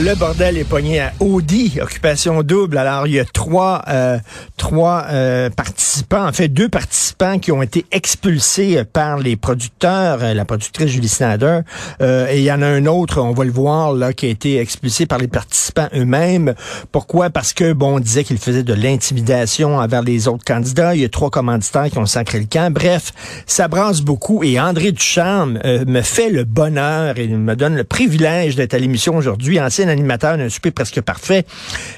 Le bordel est pogné à Audi, occupation double. Alors, il y a trois, euh, trois euh, participants, en fait deux participants qui ont été expulsés par les producteurs, euh, la productrice Julie Snyder, et il y en a un autre, on va le voir, là, qui a été expulsé par les participants eux-mêmes. Pourquoi? Parce que, bon, on disait qu'il faisait de l'intimidation envers les autres candidats. Il y a trois commanditaires qui ont sacré le camp. Bref, ça brasse beaucoup. Et André Ducharme me fait le bonheur et me donne le privilège d'être à l'émission aujourd'hui, ancien animateur d'un souper presque parfait,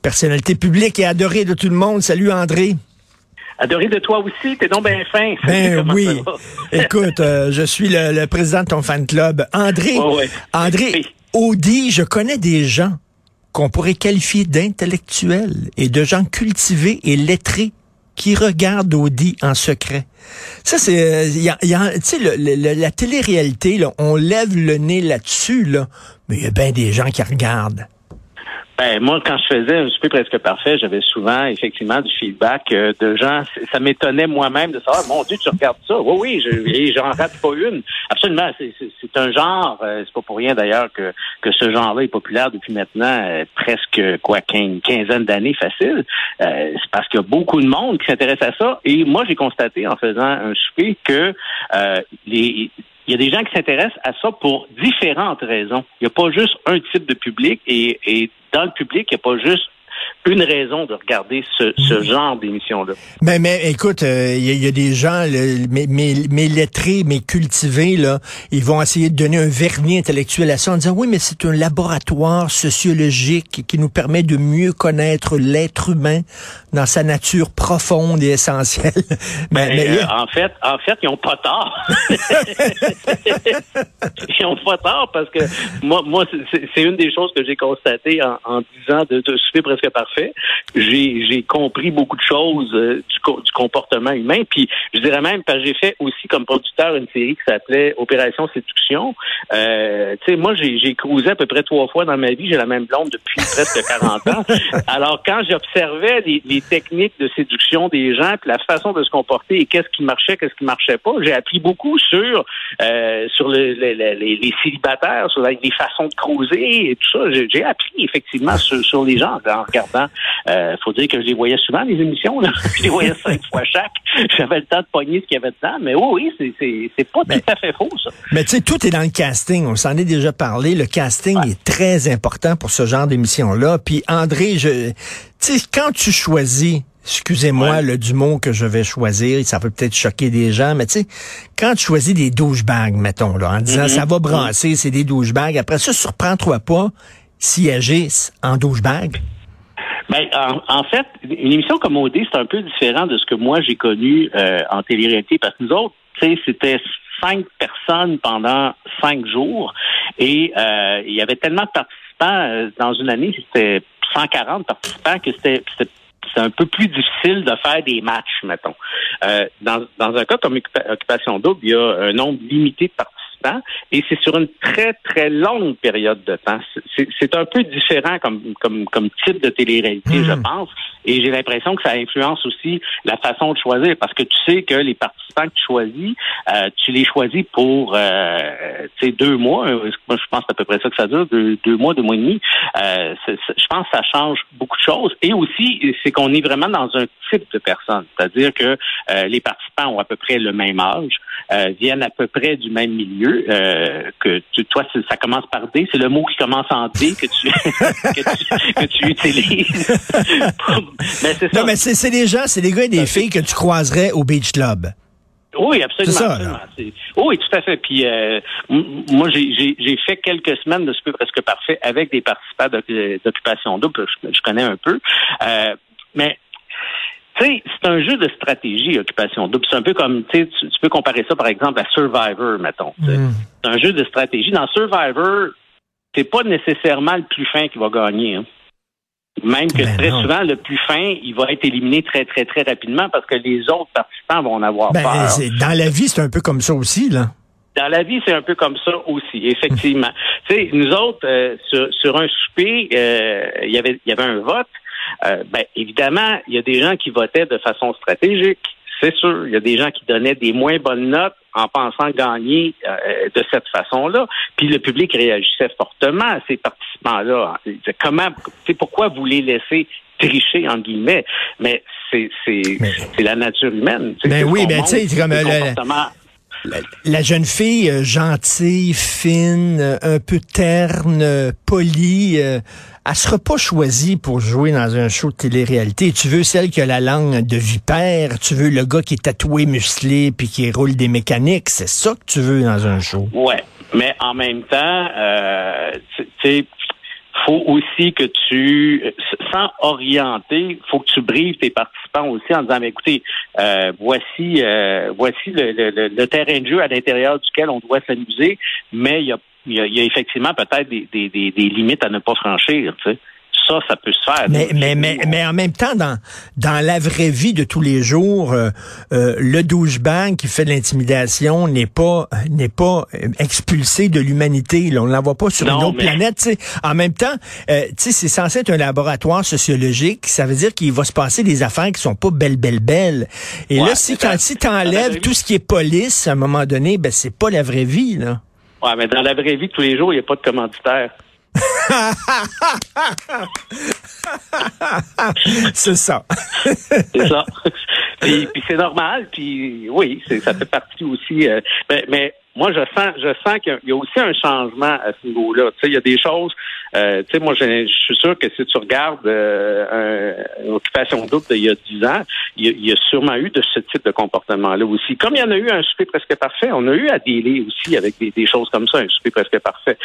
personnalité publique et adoré de tout le monde. Salut André. Adoré de toi aussi, t'es donc bien fin. Ben oui. Écoute, euh, je suis le, président de ton fan club. André, André, Audi, je connais des gens qu'on pourrait qualifier d'intellectuels et de gens cultivés et lettrés qui regardent Audi en secret. Ça, c'est, tu sais, la télé-réalité, on lève le nez là-dessus, là, mais il y a bien des gens qui regardent. Ben, moi, quand je faisais un souper presque parfait, j'avais souvent effectivement du feedback euh, de gens. Ça m'étonnait moi-même de savoir, mon Dieu, tu regardes ça. Oui, oui, je, j'en rate pas une. Absolument, c'est un genre. Euh, c'est pas pour rien d'ailleurs que, que ce genre-là est populaire depuis maintenant euh, presque quoi, quinze, quinzaine d'années facile. c'est parce qu'il y a beaucoup de monde qui s'intéresse à ça. Et moi, j'ai constaté en faisant un souper que les il y a des gens qui s'intéressent à ça pour différentes raisons. Il n'y a pas juste un type de public et, et dans le public, il n'y a pas juste une raison de regarder ce, ce mm. genre d'émission-là. Mais, mais écoute, il euh, y, a des gens, mes, mes, lettrés, mes cultivés, là, ils vont essayer de donner un vernis intellectuel à ça en disant oui, mais c'est un laboratoire sociologique qui nous permet de mieux connaître l'être humain dans sa nature profonde et essentielle. mais, ben, mais euh, en fait, en fait, ils ont pas tort. ils ont pas tort parce que moi, moi, c'est une des choses que j'ai constatées en, en disant de, de suivre presque parfait. J'ai compris beaucoup de choses euh, du, du, comportement humain. Puis je dirais même, parce que j'ai fait aussi comme producteur une série qui s'appelait Opération Séduction. Euh, tu sais, moi, j'ai cruisé à peu près trois fois dans ma vie. J'ai la même blonde depuis presque 40 ans. Alors, quand j'observais les, les, techniques de séduction des gens, puis la façon de se comporter et qu'est-ce qui marchait, qu'est-ce qui marchait pas, j'ai appris beaucoup sur euh, sur le, les, les, célibataires, sur les façons de cruiser et tout ça. J'ai appris effectivement sur, sur les gens en regardant. Euh, faut dire que je les voyais souvent, les émissions. Là. je les voyais cinq fois chaque. J'avais le temps de pogner ce qu'il y avait dedans. Mais oui, oui, c'est pas tout à fait faux, ça. Mais tu sais, tout est dans le casting. On s'en est déjà parlé. Le casting est très important pour ce genre d'émission-là. Puis André, je, tu sais, quand tu choisis excusez-moi le du mot que je vais choisir, ça peut peut-être choquer des gens, mais tu sais, quand tu choisis des douchebags, mettons, là, en disant mm-hmm. ça va brasser, c'est des douchebags, après ça, surprends-toi pas s'ils agissent en douchebag. Ben, en, fait, une émission comme OD, c'est un peu différent de ce que moi j'ai connu euh, en télé-réalité, parce que nous autres, c'était cinq personnes pendant cinq jours, et euh, il y avait tellement de participants euh, dans une année, c'était 140 participants que c'était c'est un peu plus difficile de faire des matchs, mettons. dans, dans un cas comme Occupation Double, il y a un nombre limité de participants et c'est sur une très, très longue période de temps. C'est un peu différent comme, comme, comme type de télé-réalité, je hmm. pense. Et j'ai l'impression que ça influence aussi la façon de choisir parce que tu sais que les participants que tu choisis, euh, tu les choisis pour euh, deux mois. Moi, je pense que c'est à peu près ça que ça dure, deux, deux mois, deux mois et demi. Euh, je pense que ça change beaucoup de choses. Et aussi, c'est qu'on est vraiment dans un type de personne. C'est-à-dire que euh, les participants ont à peu près le même âge, euh, viennent à peu près du même milieu, euh, que tu, toi, ça commence par D. C'est le mot qui commence en D que tu, que tu, utilises. mais c'est Non, mais c'est des gens, c'est des gars et des filles que tu croiserais au Beach Club. Oui, absolument. Ça, Oui, tout à fait. Puis euh, moi, j'ai fait quelques semaines de super presque parfait avec des participants d'occupation double. Je, connais un peu. Euh, mais tu sais, c'est un jeu de stratégie, Occupation Double. C'est un peu comme, tu, tu peux comparer ça, par exemple, à Survivor, mettons. Mm. C'est un jeu de stratégie. Dans Survivor, c'est pas nécessairement le plus fin qui va gagner. Hein. Même que ben très souvent, le plus fin, il va être éliminé très, très, très rapidement parce que les autres participants vont en avoir ben, peur. Dans la vie, c'est un peu comme ça aussi, là. Dans la vie, c'est un peu comme ça aussi, effectivement. tu sais, nous autres, euh, sur, un souper, euh, il y avait, il y avait un vote euh, ben, évidemment, il y a des gens qui votaient de façon stratégique. C'est sûr, il y a des gens qui donnaient des moins bonnes notes en pensant gagner euh, de cette façon-là. Puis le public réagissait fortement à ces participants-là. Comment, pourquoi vous les laissez tricher en guillemets, mais c'est c'est la nature humaine. Ben oui, ben tu sais, comme la, jeune fille euh, gentille, fine, euh, un peu terne, polie, euh, elle sera pas choisie pour jouer dans un show de télé-réalité. Tu veux celle qui a la langue de vipère, tu veux le gars qui est tatoué, musclé, puis qui roule des mécaniques. C'est ça que tu veux dans un show. Ouais, mais en même temps, tu sais faut aussi que tu, sans orienter, faut que tu brives tes participants aussi en disant, mais écoutez, euh, voici, euh, voici le, terrain de jeu à l'intérieur duquel on doit s'amuser, mais il y a, y a, effectivement peut-être des, des, des, limites à ne pas franchir. Tu sais ça, ça peut se faire. Mais, mais, mais, mais, en même temps, dans, dans la vraie vie de tous les jours, euh, euh, le douchebag qui fait de l'intimidation n'est pas n'est pas expulsé de l'humanité. On ne l'envoie pas sur une autre planète. En même temps, euh, c'est censé être un laboratoire sociologique. Ça veut dire qu'il va se passer des affaires qui sont pas belles, belles, belles. Et là, si quand si t'enlèves tout ce qui est police, à un moment donné, ben c'est pas la vraie vie, là. Ouais, mais dans la vraie vie, tous les jours, il n'y a pas de commanditaire. c'est ça. c'est ça. Puis, c'est normal, puis oui, ça fait partie aussi. Euh, mais moi, je sens, je sens qu'il y a aussi un changement à ce niveau-là. Tu sais, il y a des choses. Euh, tu sais, moi, je, suis sûr que si tu regardes euh, une occupation double d'il y a 10 ans, il y, a, sûrement eu de ce type de comportement-là aussi. Comme il y en a eu un souper presque parfait, on a eu à délai aussi avec des, des, choses comme ça, un souper presque parfait.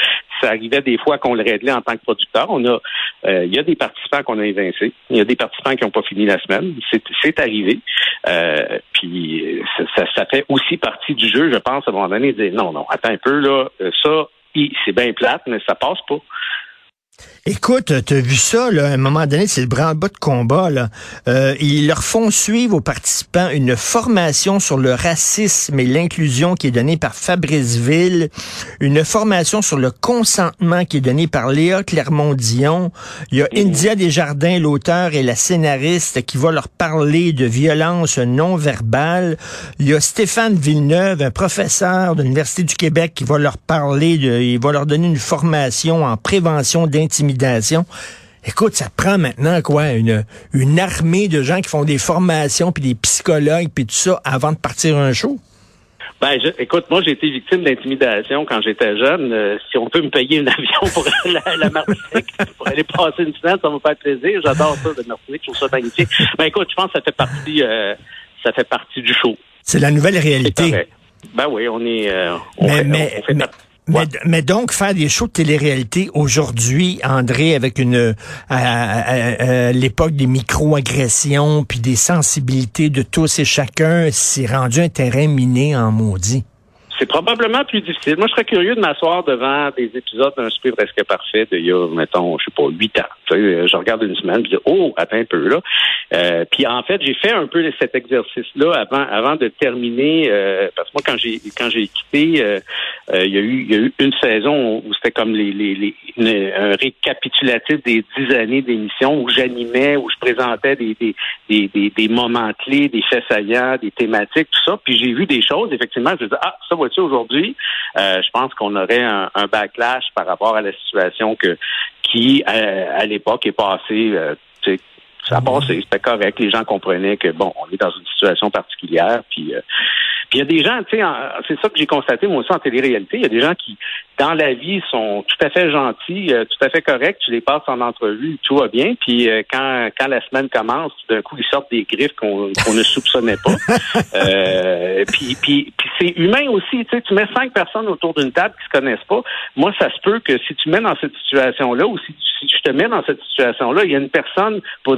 Ça arrivait des fois qu'on le réglait en tant que producteur. On a, euh, il y a des participants qu'on a évincés. Il y a des participants qui n'ont pas fini la semaine. C'est arrivé. Euh, puis ça, ça, fait aussi partie du jeu, je pense, à un moment donné non, non, attends un peu, là, euh, ça, c'est bien plate, mais ça passe pas. Écoute, tu as vu ça, là, à un moment donné, c'est le branle-bas de combat. Là. Euh, ils leur font suivre aux participants une formation sur le racisme et l'inclusion qui est donnée par Fabrice Ville, une formation sur le consentement qui est donnée par Léa Clermont-Dion. Il y a. India Desjardins, l'auteur et la scénariste, qui va leur parler de violence non verbale. Il y a Stéphane Villeneuve, un professeur de l'Université du Québec, qui va leur parler, de, il va leur donner une formation en prévention d'intimidation intimidation. Écoute, ça prend maintenant quoi une, une armée de gens qui font des formations puis des psychologues puis tout ça avant de partir un show? Ben, écoute, moi, j'ai été victime d'intimidation quand j'étais jeune. Euh, si on peut me payer un avion pour la, la Martinique, pour aller passer une semaine, ça me fait plaisir. J'adore ça, de Martinique. Je trouve ça magnifique. Ben, écoute, je pense que ça fait partie, euh, ça fait partie du show. C'est la nouvelle réalité. Ben oui, on est, euh, mais, mais, donc, faire des shows de télé-réalité aujourd'hui, André, avec une à, l'époque des micro-agressions puis des sensibilités de tous et chacun, c'est rendu un terrain miné en maudit. C'est probablement plus difficile. Moi, je serais curieux de m'asseoir devant des épisodes d'un super presque parfait d'il y a, mettons, je sais pas, huit ans. Sais, je regarde une semaine, je dis, oh, attends un peu là. Euh, puis en fait, j'ai fait un peu cet exercice-là avant, avant de terminer, euh, parce que moi, quand j'ai quand j'ai quitté, euh, il y a eu il y a eu une saison où c'était comme les, les, les un récapitulatif des dix années d'émission où j'animais, où je présentais des des, des, des, moments clés, des faits saillants, des thématiques, tout ça. Puis j'ai vu des choses, effectivement, je dis, ah, ça va aujourd'hui, euh, je pense qu'on aurait un, backlash par rapport à la situation que qui, à, l'époque, est passée. Ça passé, c'était correct. Les gens comprenaient que bon, on est dans une situation particulière, puis euh, puis il y a des gens, tu sais, c'est ça que j'ai constaté moi aussi en télé-réalité. Il y a des gens qui, dans la vie, sont tout à fait gentils, euh, tout à fait corrects. Tu les passes en entrevue, tout va bien. Puis euh, quand, quand la semaine commence, d'un coup, ils sortent des griffes qu'on ne soupçonnait pas. puis puis, puis c'est humain aussi. Tu sais, tu mets cinq personnes autour d'une table qui se connaissent pas. Moi, ça se peut que si tu mets dans cette situation-là, ou si, si tu te mets dans cette situation-là, il y a une personne pour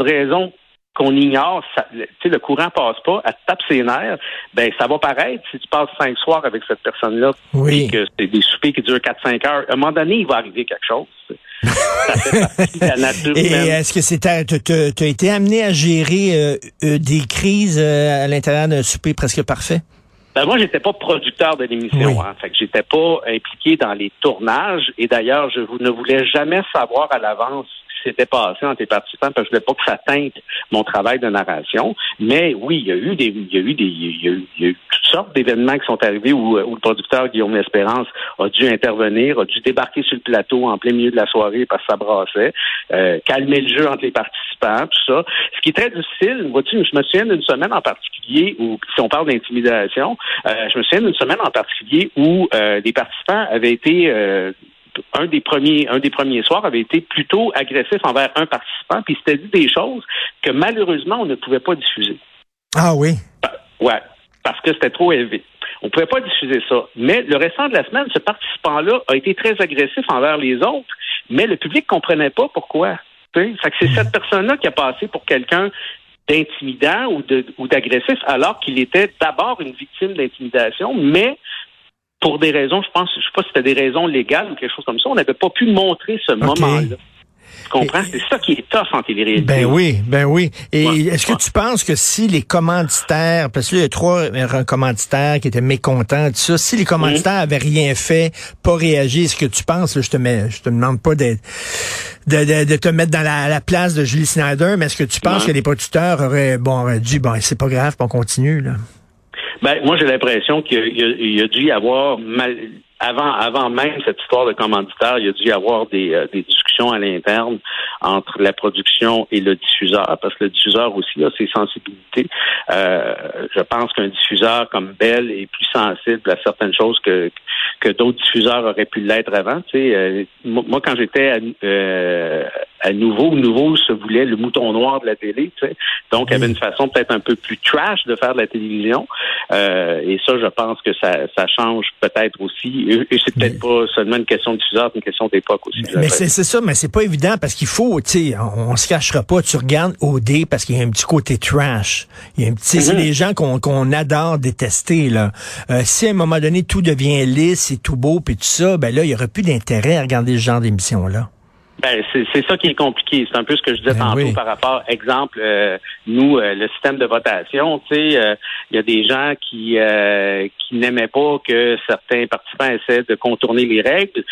qu'on ignore, ça, le courant passe pas, elle tape ses nerfs, ben ça va paraître si tu passes cinq soirs avec cette personne-là, oui. que c'est des soupers qui durent 4-5 heures. À un moment donné, il va arriver quelque chose. Ça fait partie de la nature Et est-ce que c'est tu as été amené à gérer euh, euh, des crises euh, à l'intérieur d'un souper presque parfait? Ben moi, j'étais pas producteur de l'émission, hein, fait que j'étais pas impliqué dans les tournages. Et d'ailleurs, je ne voulais jamais savoir à l'avance s'était passé entre les participants parce que je voulais pas que ça teinte mon travail de narration. Mais oui, il y a eu des, il y a eu des, il y a eu, toutes sortes d'événements qui sont arrivés où, où, le producteur Guillaume Espérance a dû intervenir, a dû débarquer sur le plateau en plein milieu de la soirée parce que ça brassait, euh, calmer le jeu entre les participants, tout ça. Ce qui est très difficile, vois-tu, je me souviens d'une semaine en particulier où, si on parle d'intimidation, euh, je me souviens d'une semaine en particulier où euh, les participants avaient été euh, un des premiers un des premiers soirs avait été plutôt agressif envers un participant, puis il s'était dit des choses que malheureusement on ne pouvait pas diffuser. Ah oui. Ouais, parce que c'était trop élevé. On ne pouvait pas diffuser ça. Mais le restant de la semaine, ce participant-là a été très agressif envers les autres, mais le public comprenait pas pourquoi. Fait que c'est cette personne-là qui a passé pour quelqu'un d'intimidant ou d'agressif, alors qu'il était d'abord une victime d'intimidation, mais pour des raisons, je pense, je sais pas si c'était des raisons légales ou quelque chose comme ça, on n'avait pas pu montrer ce moment-là. Tu comprends? C'est ça qui est tough en télé-réalité. Ben oui, ben oui. Et ouais, est-ce que ouais. tu penses que si les commanditaires, parce que là, il y a trois commanditaires qui étaient mécontents de ça, si les commanditaires mmh. avaient rien fait, pas réagi, est-ce que tu penses, là, je te mets, je te demande pas d'être, de, de, de, te mettre dans la, la, place de Julie Snyder, mais est-ce que tu penses ouais. que les producteurs auraient, bon, auraient dit, bon, c'est pas grave, on continue, là? Ben, moi, j'ai l'impression qu'il y, a dû y avoir mal, avant, avant même cette histoire de commanditaire, il y a dû y avoir des, euh, des discussions à l'interne entre la production et le diffuseur, parce que le diffuseur aussi a ses sensibilités. Euh, je pense qu'un diffuseur comme Bell est plus sensible à certaines choses que que d'autres diffuseurs auraient pu l'être avant. Tu sais, euh, moi, quand j'étais à, Nouveau, Nouveau se voulait le mouton noir de la télé. Tu sais. Donc, il y avait une façon peut-être un peu plus trash de faire de la télévision. Euh, et ça, je pense que ça, ça change peut-être aussi. Et, c'est peut-être pas seulement une question de diffuseur, c'est une question d'époque aussi. Mais, mais c'est ça, mais c'est pas évident parce qu'il faut, tu sais, on, on, se cachera pas. Tu regardes OD parce qu'il y a un petit côté trash. Il y a un petit, mm -hmm. c'est les gens qu'on adore détester là. Euh, si à un moment donné tout devient lisse c'est tout beau puis tout ça, ben là, il y aurait plus d'intérêt à regarder ce genre d'émission-là. Ben, c'est ça qui est compliqué. C'est un peu ce que je disais ben tantôt oui. par rapport, exemple, euh, nous, euh, le système de votation, tu sais, il euh, y a des gens qui qui n'aimaient pas que certains participants essaient de contourner les règles,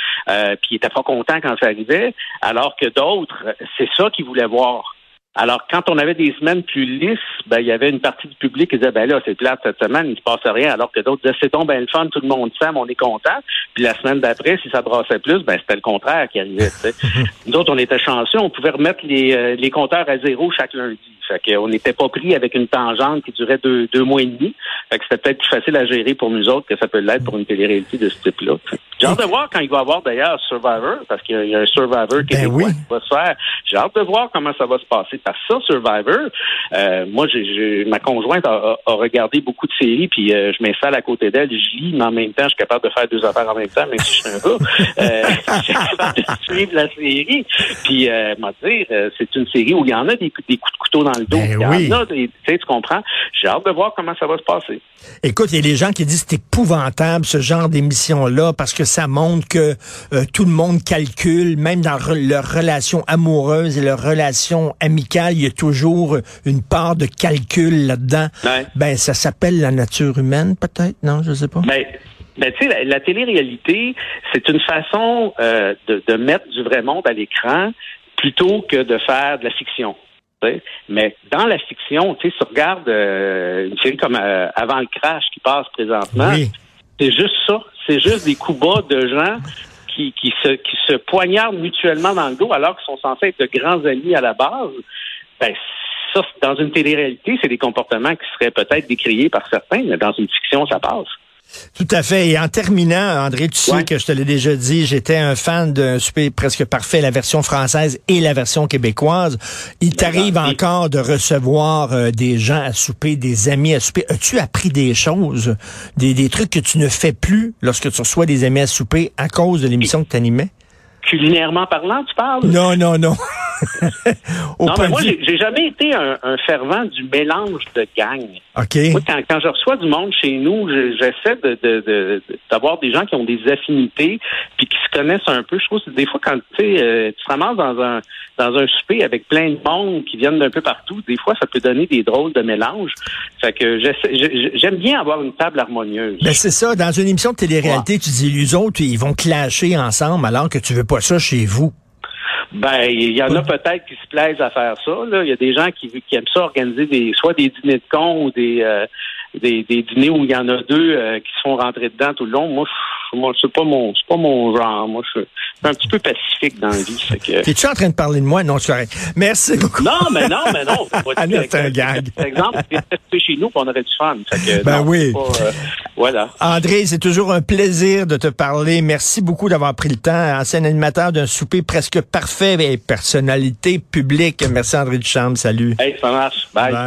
puis ils étaient pas contents quand ça arrivait, alors que d'autres, c'est ça qu'ils voulaient voir. Alors, quand on avait des semaines plus lisses, ben, il y avait une partie du public qui disait, ben là, c'est plate cette semaine, il ne se passe rien, alors que d'autres disaient, c'est donc ben le fun, tout le monde s'aime, on est content. Puis la semaine d'après, si ça brassait plus, ben, c'était le contraire qui arrivait, Nous autres, on était chanceux, on pouvait remettre les, euh, les compteurs à zéro chaque lundi. Fait qu'on n'était pas pris avec une tangente qui durait deux, deux mois et demi. Fait que c'était peut-être plus facile à gérer pour nous autres que ça peut l'être pour une télé-réalité de ce type-là. J'ai hâte de voir quand il va y avoir d'ailleurs Survivor, parce qu'il y a un Survivor québécois ben oui. qui va se faire. J'ai hâte de voir comment ça va se passer. Parce que ça, Survivor, euh, moi, ma conjointe a, a, regardé beaucoup de séries, puis euh, je m'installe à côté d'elle, je lis, mais en même temps, je suis capable de faire deux affaires en même temps, même si je suis un gars. Euh, je suis capable de suivre la série. Puis, euh, m'a dire, c'est une série où il y en a des, des coups de couteau dans le dos. Ben oui. Là, tu sais, tu comprends? J'ai hâte de voir comment ça va se passer. Écoute, il y a des gens qui disent que c'est épouvantable, ce genre d'émission-là, parce que ça montre que euh, tout le monde calcule, même dans re leurs relations amoureuses et leurs relations amicales, il y a toujours une part de calcul là-dedans. Ouais. Ben, ça s'appelle la nature humaine, peut-être, non? Je sais pas. Ben, ben, tu sais, la, la télé-réalité, c'est une façon euh, de, de mettre du vrai monde à l'écran plutôt que de faire de la fiction. Mais dans la fiction, tu sais, si tu regardes euh, une série comme euh, Avant le crash qui passe présentement, oui. c'est juste ça. C'est juste des coups bas de gens qui, qui, se, qui se poignardent mutuellement dans le dos alors qu'ils sont censés être de grands amis à la base. Ben, ça, dans une télé-réalité, c'est des comportements qui seraient peut-être décriés par certains, mais dans une fiction, ça passe. Tout à fait. Et en terminant, André, tu ouais. sais que je te l'ai déjà dit, j'étais un fan d'un souper presque parfait, la version française et la version québécoise. Il t'arrive encore de recevoir euh, des gens à souper, des amis à souper. As-tu appris des choses, des, des trucs que tu ne fais plus lorsque tu reçois des amis à souper à cause de l'émission que tu animais? Culinairement parlant, tu parles? Non, non, non. non, mais moi, j'ai jamais été un, un, fervent du mélange de gang. OK. Moi, quand, quand, je reçois du monde chez nous, j'essaie de, de, d'avoir des gens qui ont des affinités puis qui se connaissent un peu. Je trouve que des fois, quand euh, tu te ramasses dans un dans un souper avec plein de monde qui viennent d'un peu partout, des fois, ça peut donner des drôles de mélange. Fait que j'aime bien avoir une table harmonieuse. Ben c'est ça. Dans une émission de télé-réalité, ouais. tu dis, les autres, ils vont clasher ensemble alors que tu veux pas ça chez vous. Ben, il y en a peut-être qui se plaisent à faire ça. Là. Il y a des gens qui, qui aiment ça organiser des soit des dîners de cons ou des, euh, des, des, dîners où il y en a deux euh, qui se font rentrer dedans tout le long. Moi, moi c'est pas mon c'est pas mon genre. Moi, je suis un petit peu pacifique dans la vie. Que... T'es-tu en train de parler de moi? Non, tu arrêtes. Merci beaucoup. Non, mais non, mais non. c'est un gag. Par exemple, resté chez nous on aurait du fun. Que, ben non, oui. Pas, euh, voilà. André, c'est toujours un plaisir de te parler. Merci beaucoup d'avoir pris le temps. Ancien animateur d'un souper presque parfait et personnalité publique. Merci André Duchamp. Salut. Hey, ça marche. Bye. Bye.